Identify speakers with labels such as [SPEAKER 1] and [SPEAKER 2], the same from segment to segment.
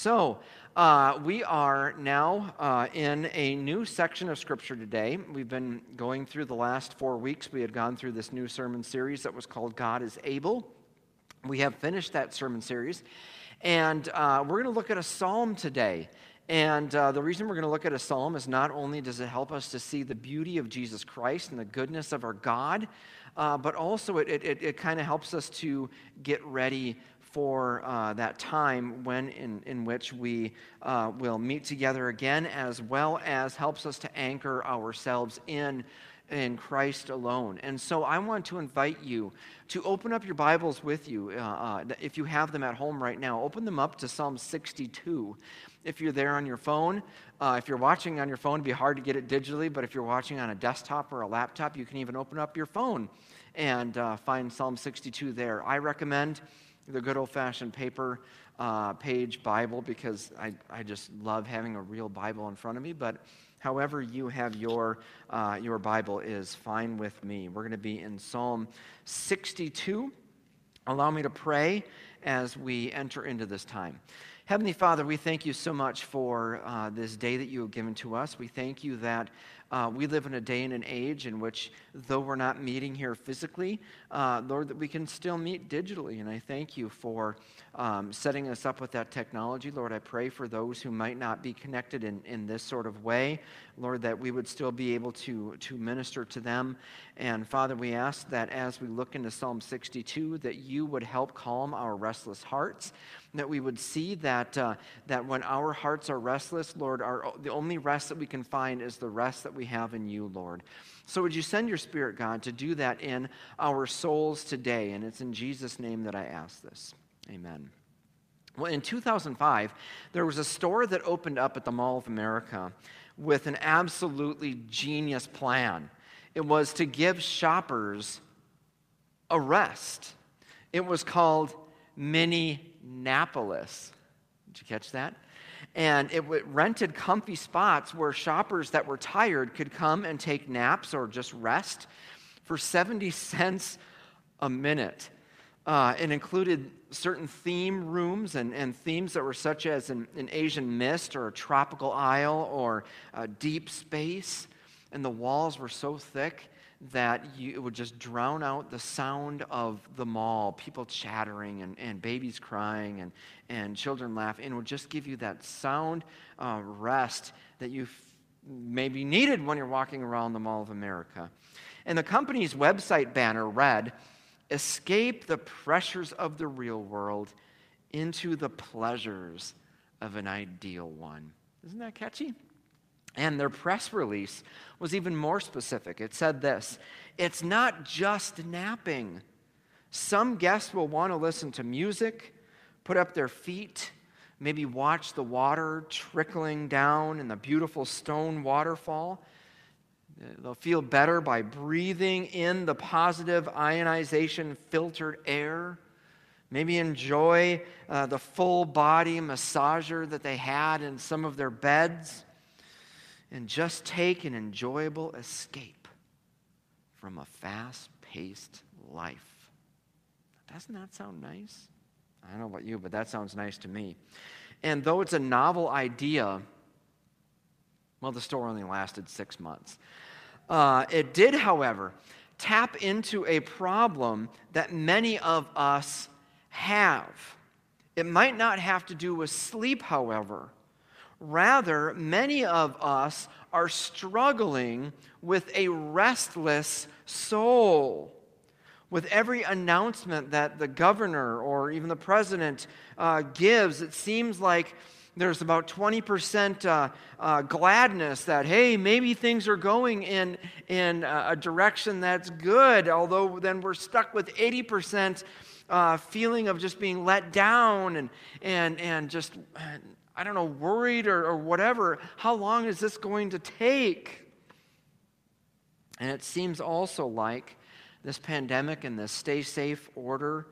[SPEAKER 1] So, uh, we are now uh, in a new section of Scripture today. We've been going through the last four weeks. We had gone through this new sermon series that was called God is Able. We have finished that sermon series, and uh, we're going to look at a psalm today. And uh, the reason we're going to look at a psalm is not only does it help us to see the beauty of Jesus Christ and the goodness of our God, uh, but also it, it, it kind of helps us to get ready for uh, that time when in, in which we uh, will meet together again, as well as helps us to anchor ourselves in in Christ alone. And so I want to invite you to open up your Bibles with you. Uh, uh, if you have them at home right now, open them up to Psalm 62. If you're there on your phone, uh, if you're watching on your phone, it'd be hard to get it digitally, but if you're watching on a desktop or a laptop, you can even open up your phone and uh, find Psalm 62 there. I recommend the good old fashioned paper uh, page Bible because I, I just love having a real Bible in front of me. But however you have your, uh, your Bible is fine with me. We're going to be in Psalm 62. Allow me to pray as we enter into this time. Heavenly Father, we thank you so much for uh, this day that you have given to us. We thank you that uh, we live in a day and an age in which, though we're not meeting here physically, uh, Lord, that we can still meet digitally. And I thank you for um, setting us up with that technology. Lord, I pray for those who might not be connected in, in this sort of way, Lord, that we would still be able to, to minister to them. And Father, we ask that as we look into Psalm 62, that you would help calm our restless hearts that we would see that, uh, that when our hearts are restless, Lord, our, the only rest that we can find is the rest that we have in you, Lord. So would you send your Spirit, God, to do that in our souls today? And it's in Jesus' name that I ask this. Amen. Well, in 2005, there was a store that opened up at the Mall of America with an absolutely genius plan. It was to give shoppers a rest. It was called Minne Napolis. Did you catch that? And it rented comfy spots where shoppers that were tired could come and take naps or just rest for 70 cents a minute. Uh, it included certain theme rooms and, and themes that were such as an, an Asian mist or a tropical isle or deep space. And the walls were so thick that you, it would just drown out the sound of the mall, people chattering and, and babies crying and, and children laughing, and would just give you that sound uh, rest that you f- maybe needed when you're walking around the Mall of America. And the company's website banner read, Escape the pressures of the real world into the pleasures of an ideal one. Isn't that catchy? And their press release was even more specific. It said this It's not just napping. Some guests will want to listen to music, put up their feet, maybe watch the water trickling down in the beautiful stone waterfall. They'll feel better by breathing in the positive ionization filtered air. Maybe enjoy uh, the full body massager that they had in some of their beds and just take an enjoyable escape from a fast paced life. Doesn't that sound nice? I don't know about you, but that sounds nice to me. And though it's a novel idea, well, the store only lasted six months. Uh, it did, however, tap into a problem that many of us have. It might not have to do with sleep, however. Rather, many of us are struggling with a restless soul. With every announcement that the governor or even the president uh, gives, it seems like there's about 20% uh, uh, gladness that, hey, maybe things are going in, in a direction that's good, although then we're stuck with 80% uh, feeling of just being let down and, and, and just I don't know, worried or, or whatever. How long is this going to take? And it seems also like this pandemic and this stay safe order,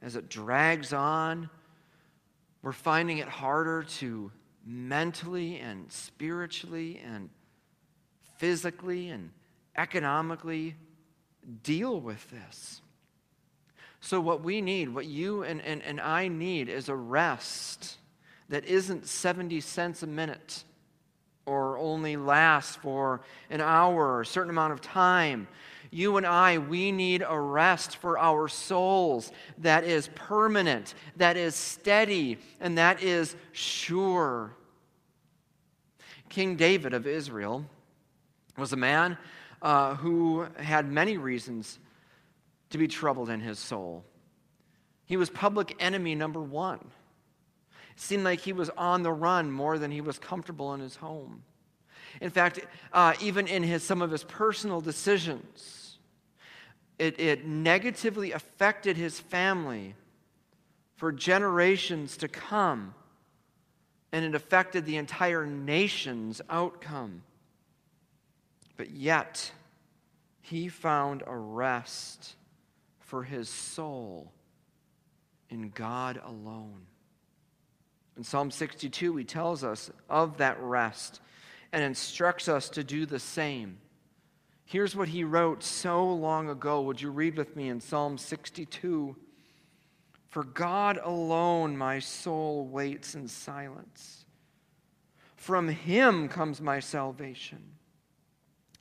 [SPEAKER 1] as it drags on, we're finding it harder to mentally and spiritually and physically and economically deal with this. So, what we need, what you and, and, and I need, is a rest that isn't 70 cents a minute or only lasts for an hour or a certain amount of time. You and I, we need a rest for our souls that is permanent, that is steady, and that is sure. King David of Israel was a man uh, who had many reasons to be troubled in his soul. He was public enemy number one. It seemed like he was on the run more than he was comfortable in his home. In fact, uh, even in his, some of his personal decisions, it, it negatively affected his family for generations to come, and it affected the entire nation's outcome. But yet, he found a rest for his soul in God alone. In Psalm 62, he tells us of that rest and instructs us to do the same. Here's what he wrote so long ago. Would you read with me in Psalm 62? For God alone my soul waits in silence. From him comes my salvation.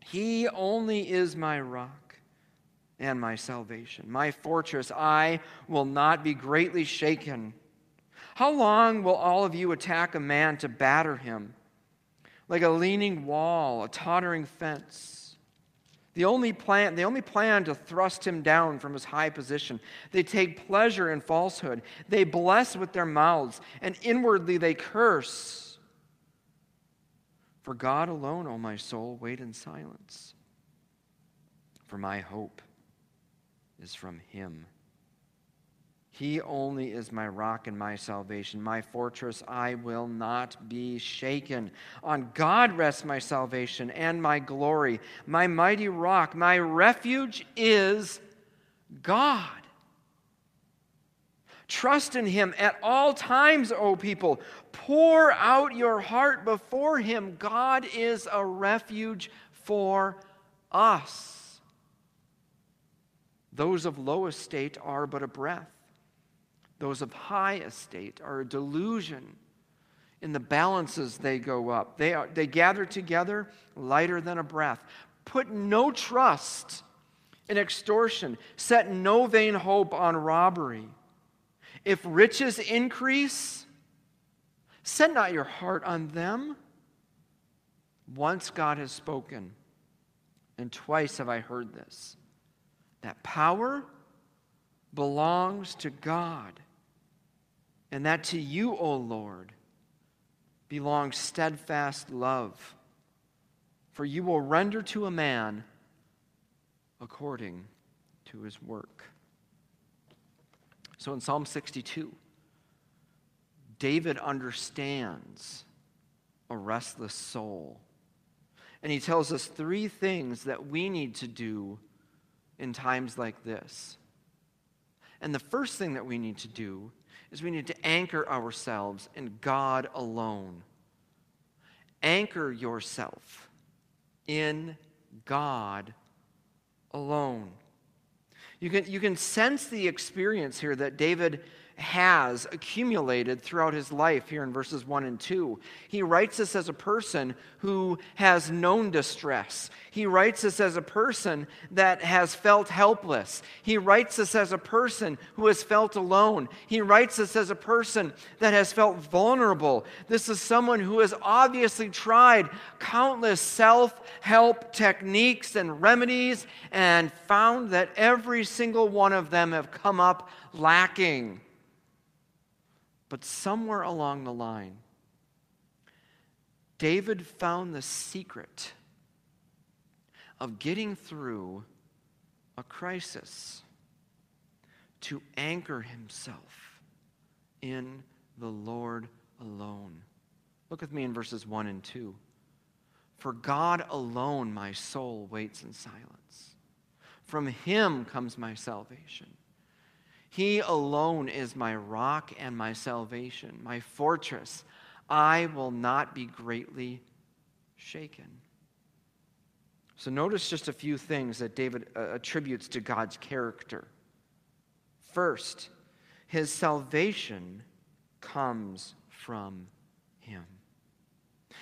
[SPEAKER 1] He only is my rock and my salvation, my fortress. I will not be greatly shaken. How long will all of you attack a man to batter him? Like a leaning wall, a tottering fence. The only plan, they only plan to thrust him down from his high position. They take pleasure in falsehood. They bless with their mouths, and inwardly they curse. For God alone, O my soul, wait in silence. For my hope is from him. He only is my rock and my salvation, my fortress. I will not be shaken. On God rests my salvation and my glory. My mighty rock, my refuge is God. Trust in him at all times, O people. Pour out your heart before him. God is a refuge for us. Those of low estate are but a breath those of high estate are a delusion. In the balances, they go up. They, are, they gather together lighter than a breath. Put no trust in extortion. Set no vain hope on robbery. If riches increase, set not your heart on them. Once God has spoken, and twice have I heard this that power belongs to God and that to you, O Lord, belongs steadfast love. For you will render to a man according to his work. So in Psalm 62, David understands a restless soul. And he tells us three things that we need to do in times like this. And the first thing that we need to do is we need to anchor ourselves in God alone. Anchor yourself in God alone. You can, you can sense the experience here that David has accumulated throughout his life here in verses 1 and 2. He writes this as a person who has known distress. He writes this as a person that has felt helpless. He writes this as a person who has felt alone. He writes this as a person that has felt vulnerable. This is someone who has obviously tried countless self help techniques and remedies and found that every single one of them have come up lacking. But somewhere along the line, David found the secret of getting through a crisis to anchor himself in the Lord alone. Look with me in verses 1 and 2. For God alone my soul waits in silence. From him comes my salvation. He alone is my rock and my salvation, my fortress. I will not be greatly shaken. So, notice just a few things that David uh, attributes to God's character. First, his salvation comes from him.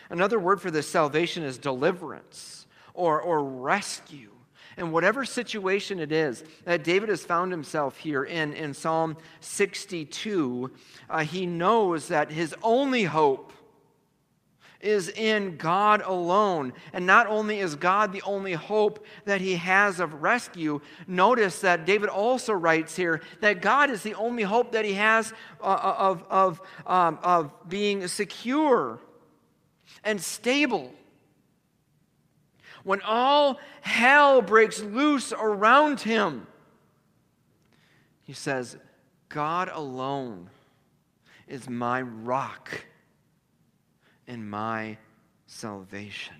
[SPEAKER 1] Another word for this salvation is deliverance or, or rescue. And whatever situation it is that David has found himself here in, in Psalm 62, uh, he knows that his only hope is in God alone. And not only is God the only hope that he has of rescue, notice that David also writes here that God is the only hope that he has uh, uh, of, of, um, of being secure and stable. When all hell breaks loose around him, he says, God alone is my rock and my salvation.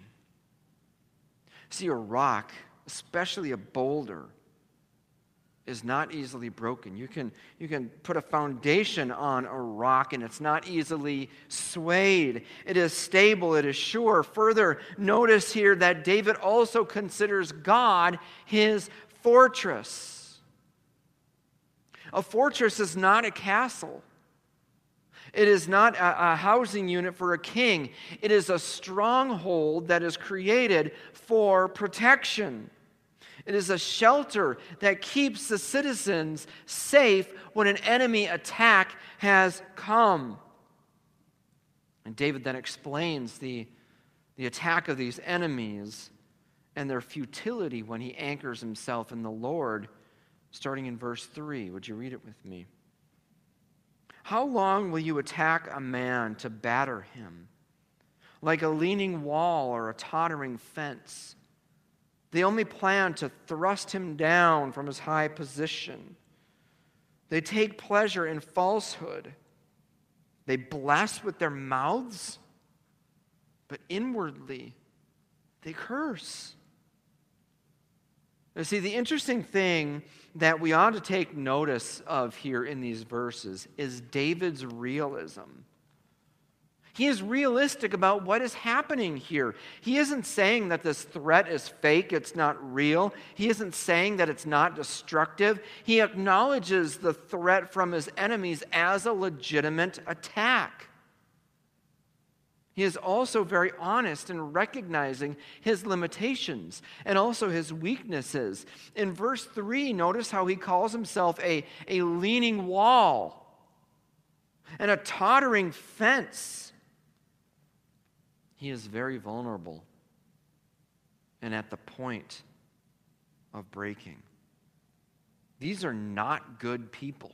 [SPEAKER 1] See, a rock, especially a boulder, is not easily broken. You can, you can put a foundation on a rock and it's not easily swayed. It is stable, it is sure. Further, notice here that David also considers God his fortress. A fortress is not a castle. It is not a, a, housing unit for a king. It is a stronghold that is created for protection. It is a shelter that keeps the citizens safe when an enemy attack has come. And David then explains the, the attack of these enemies and their futility when he anchors himself in the Lord, starting in verse 3. Would you read it with me? How long will you attack a man to batter him? Like a leaning wall or a tottering fence. They only plan to thrust him down from his high position. They take pleasure in falsehood. They bless with their mouths, but inwardly they curse. You see, the interesting thing that we ought to take notice of here in these verses is David's realism. He is realistic about what is happening here. He isn't saying that this threat is fake, it's not real. He isn't saying that it's not destructive. He acknowledges the threat from his enemies as a legitimate attack. He is also very honest in recognizing his limitations and also his weaknesses. In verse 3, notice how he calls himself a, a leaning wall and a tottering fence. He is very vulnerable and at the point of breaking. These are not good people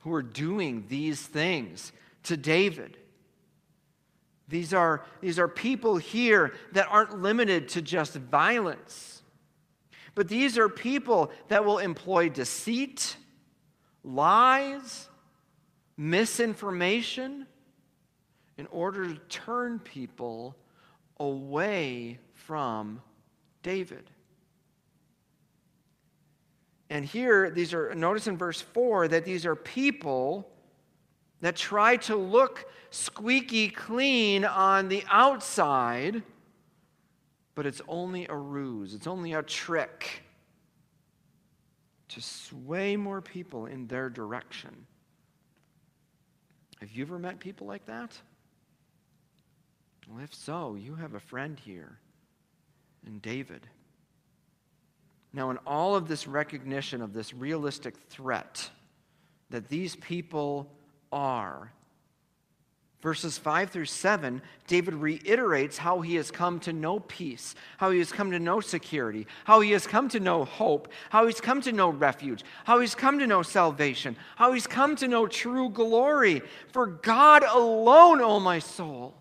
[SPEAKER 1] who are doing these things to David. These are, these are people here that aren't limited to just violence, but these are people that will employ deceit, lies, misinformation in order to turn people away from David. And here, these are, notice in verse 4 that these are people that try to look squeaky clean on the outside, but it's only a ruse, it's only a trick to sway more people in their direction. Have you ever met people like that? Well, if so, you have a friend here in David. Now, in all of this recognition of this realistic threat that these people are. Verses 5 through 7, David reiterates how he has come to know peace, how he has come to know security, how he has come to know hope, how he's come to know refuge, how he's come to know salvation, how he's come to know true glory. For God alone, O my soul,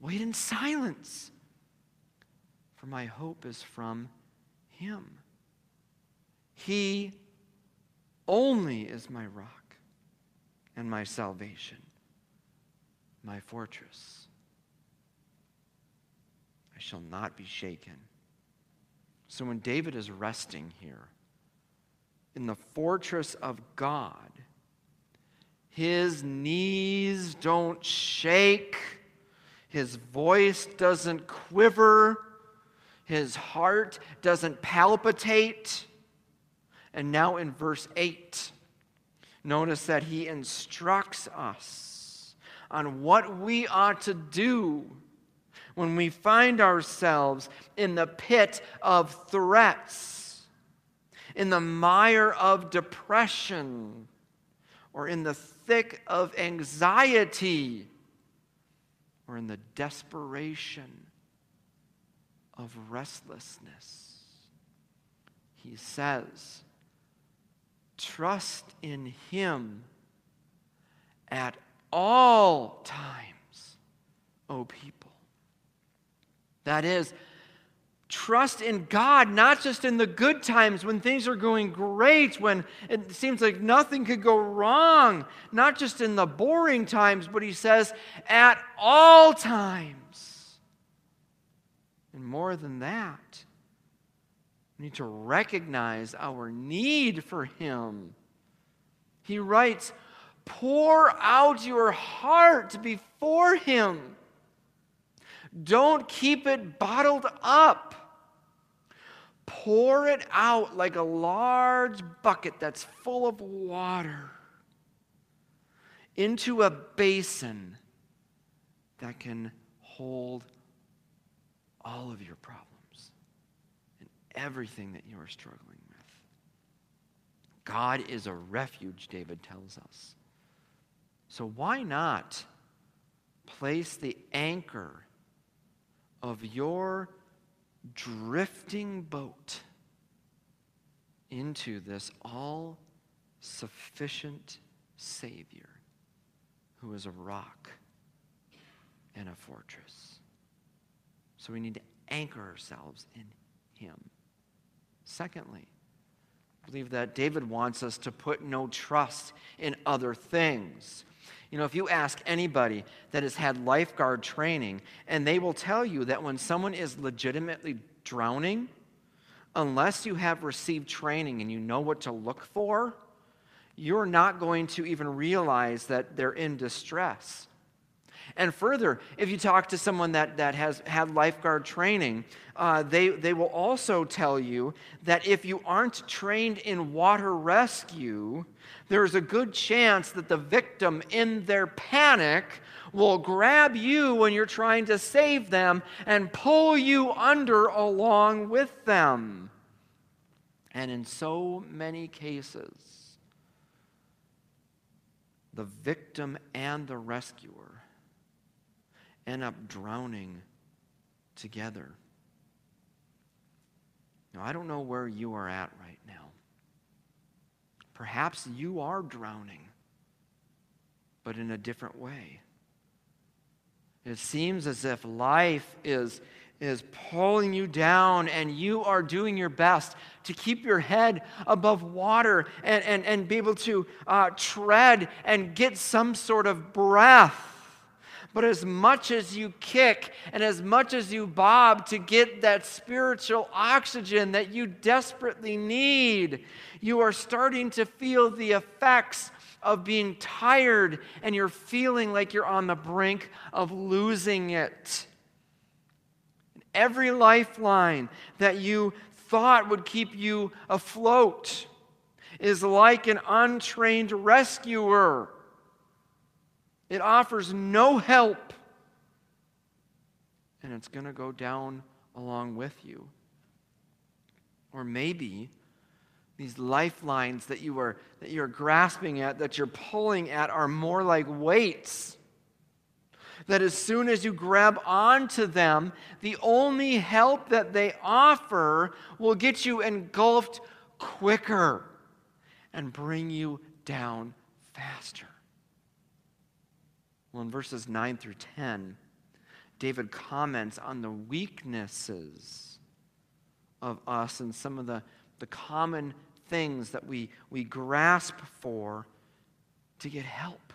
[SPEAKER 1] wait in silence, for my hope is from him. He only is my rock and my salvation, my fortress. I shall not be shaken. So when David is resting here in the fortress of God, his knees don't shake, his voice doesn't quiver, his heart doesn't palpitate. And now in verse 8, Notice that he instructs us on what we ought to do when we find ourselves in the pit of threats, in the mire of depression, or in the thick of anxiety, or in the desperation of restlessness. He says, Trust in Him at all times, O people. That is, trust in God, not just in the good times when things are going great, when it seems like nothing could go wrong, not just in the boring times, but He says, at all times. And more than that, we need to recognize our need for Him. He writes, Pour out your heart before Him. Don't keep it bottled up. Pour it out like a large bucket that's full of water into a basin that can hold all of your problems and everything that you are struggling with. God is a refuge, David tells us. So why not place the anchor of your drifting boat into this all sufficient Savior who is a rock and a fortress? So we need to anchor ourselves in Him. Secondly, I believe that David wants us to put no trust in other things. You know, if you ask anybody that has had lifeguard training, and they will tell you that when someone is legitimately drowning, unless you have received training and you know what to look for, you're not going to even realize that they're in distress. And further, if you talk to someone that, that has had lifeguard training, uh, they, they will also tell you that if you aren't trained in water rescue, there's a good chance that the victim, in their panic, will grab you when you're trying to save them and pull you under along with them. And in so many cases, the victim and the rescuer end up drowning together. Now, I don't know where you are at right now. Perhaps you are drowning, but in a different way. It seems as if life is, is pulling you down and you are doing your best to keep your head above water and, and, and be able to uh, tread and get some sort of breath. But as much as you kick and as much as you bob to get that spiritual oxygen that you desperately need, you are starting to feel the effects of being tired and you're feeling like you're on the brink of losing it. Every lifeline that you thought would keep you afloat is like an untrained rescuer it offers no help. And it's going to go down along with you. Or maybe these lifelines that you are that you're grasping at, that you're pulling at, are more like weights. That as soon as you grab onto them, the only help that they offer will get you engulfed quicker and bring you down faster. Well, in verses 9 through 10, David comments on the weaknesses of us and some of the, the common things that we, we grasp for to get help.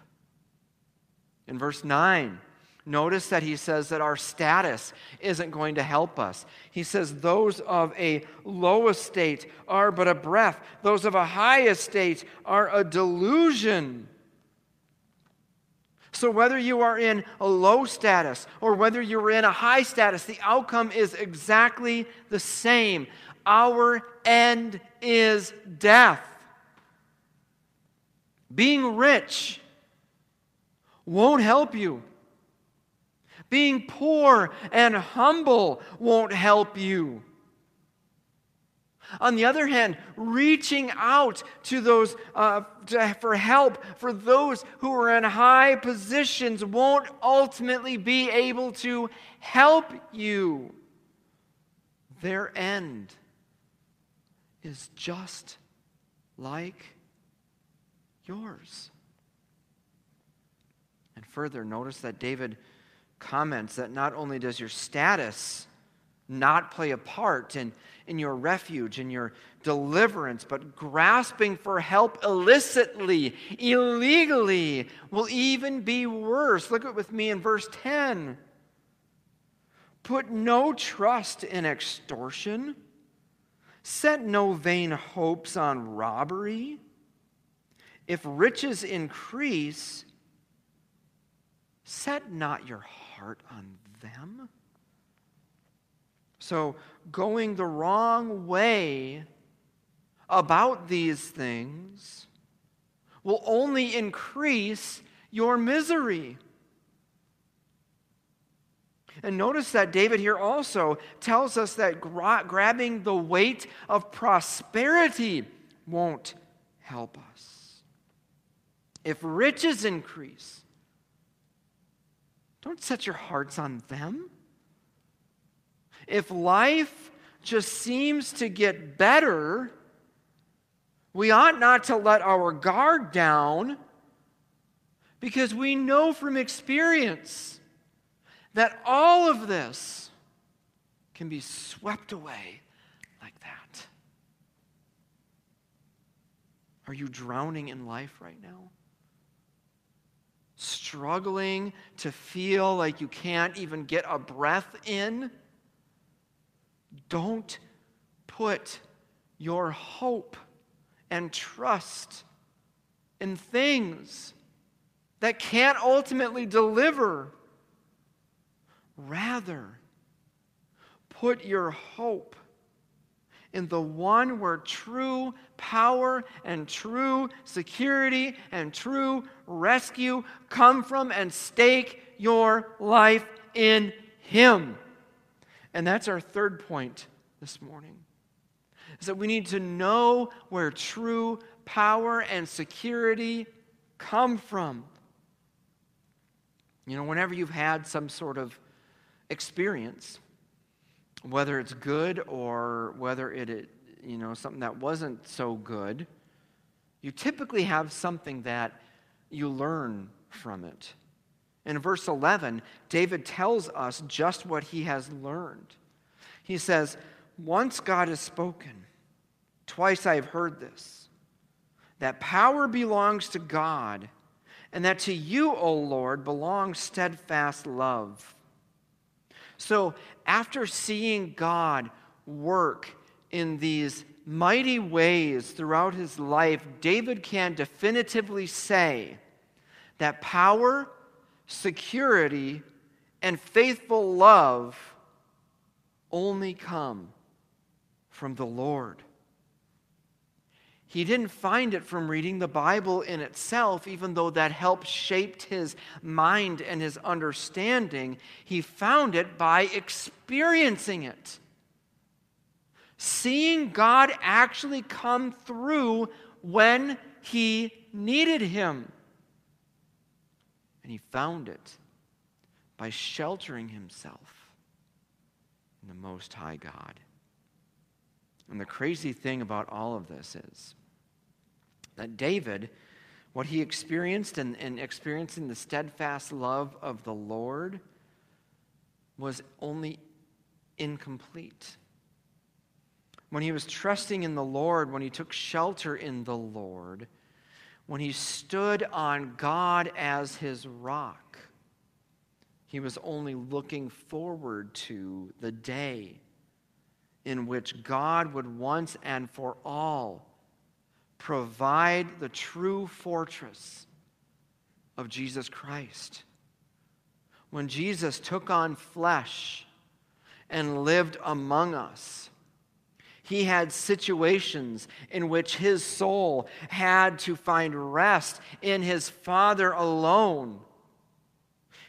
[SPEAKER 1] In verse 9, notice that he says that our status isn't going to help us. He says, Those of a low estate are but a breath, those of a high estate are a delusion. So, whether you are in a low status or whether you're in a high status, the outcome is exactly the same. Our end is death. Being rich won't help you. Being poor and humble won't help you. On the other hand, reaching out to those uh, to, for help for those who are in high positions won't ultimately be able to help you. Their end is just like yours. And further, notice that David comments that not only does your status not play a part in, in your refuge, in your deliverance, but grasping for help illicitly, illegally, will even be worse. Look at with me in verse 10. Put no trust in extortion. Set no vain hopes on robbery. If riches increase, set not your heart on them. So, going the wrong way about these things will only increase your misery. And notice that David here also tells us that gra- grabbing the weight of prosperity won't help us. If riches increase, don't set your hearts on them. If life just seems to get better, we ought not to let our guard down because we know from experience that all of this can be swept away like that. Are you drowning in life right now? Struggling to feel like you can't even get a breath in? Don't put your hope and trust in things that can't ultimately deliver. Rather, put your hope in the one where true power and true security and true rescue come from and stake your life in Him. And that's our third point this morning. Is that we need to know where true power and security come from. You know, whenever you've had some sort of experience, whether it's good or whether it, you know, something that wasn't so good, you typically have something that you learn from it. In verse 11, David tells us just what he has learned. He says, Once God has spoken, twice I have heard this, that power belongs to God, and that to you, O Lord, belongs steadfast love. So, after seeing God work in these mighty ways throughout his life, David can definitively say that power security, and faithful love only come from the Lord. He didn't find it from reading the Bible in itself, even though that helped shape his mind and his understanding. He found it by experiencing it. Seeing God actually come through when he needed him. And he found it by sheltering himself in the Most High God. And the crazy thing about all of this is that David, what he experienced and, and experiencing the steadfast love of the Lord, was only incomplete. When he was trusting in the Lord, when he took shelter in the Lord, when he stood on God as his rock, he was only looking forward to the day in which God would once and for all provide the true fortress of Jesus Christ. When Jesus took on flesh and lived among us, He had situations in which his soul had to find rest in his Father alone.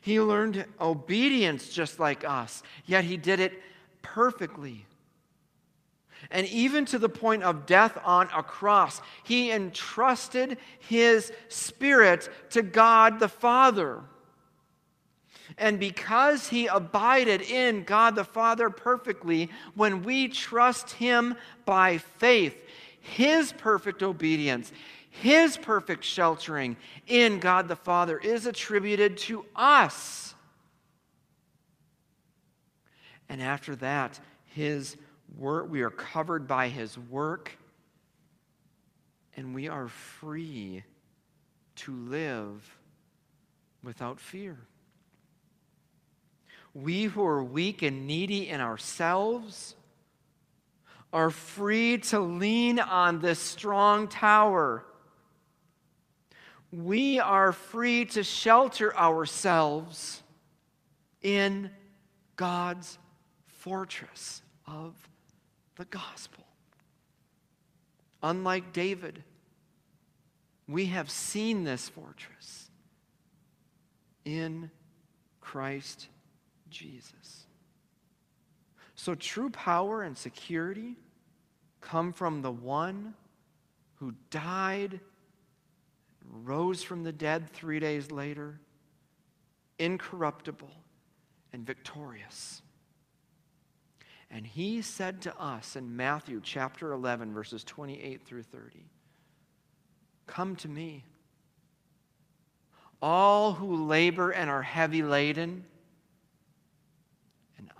[SPEAKER 1] He learned obedience just like us, yet he did it perfectly. And even to the point of death on a cross, he entrusted his spirit to God the Father. And because he abided in God the Father perfectly, when we trust him by faith, his perfect obedience, his perfect sheltering in God the Father is attributed to us. And after that, his work, we are covered by his work, and we are free to live without fear. We who are weak and needy in ourselves are free to lean on this strong tower. We are free to shelter ourselves in God's fortress of the gospel. Unlike David, we have seen this fortress in Christ Jesus. So true power and security come from the one who died, rose from the dead three days later, incorruptible and victorious. And he said to us in Matthew chapter 11, verses 28 through 30 Come to me, all who labor and are heavy laden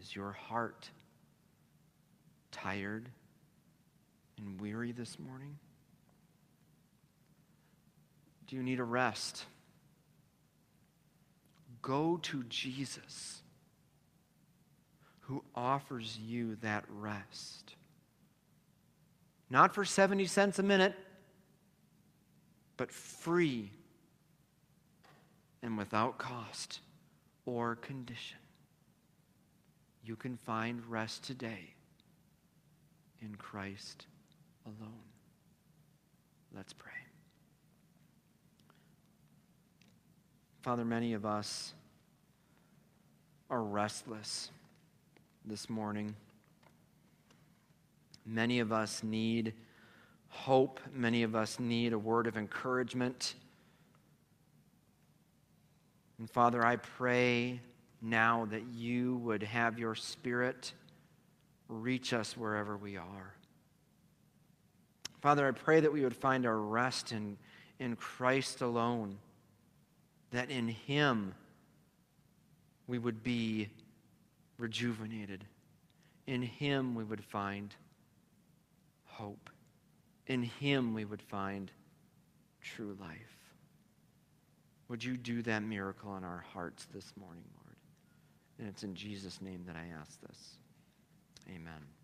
[SPEAKER 1] Is your heart tired and weary this morning? Do you need a rest? Go to Jesus, who offers you that rest. Not for 70 cents a minute, but free and without cost or condition you can find rest today in Christ alone. Let's pray. Father, many of us are restless this morning. Many of us need hope. Many of us need a word of encouragement. And Father, I pray now that you would have your Spirit reach us wherever we are. Father, I pray that we would find our rest in, in Christ alone, that in Him we would be rejuvenated. In Him we would find hope. In Him we would find true life. Would you do that miracle in our hearts this morning? And it's in Jesus' name that I ask this. Amen.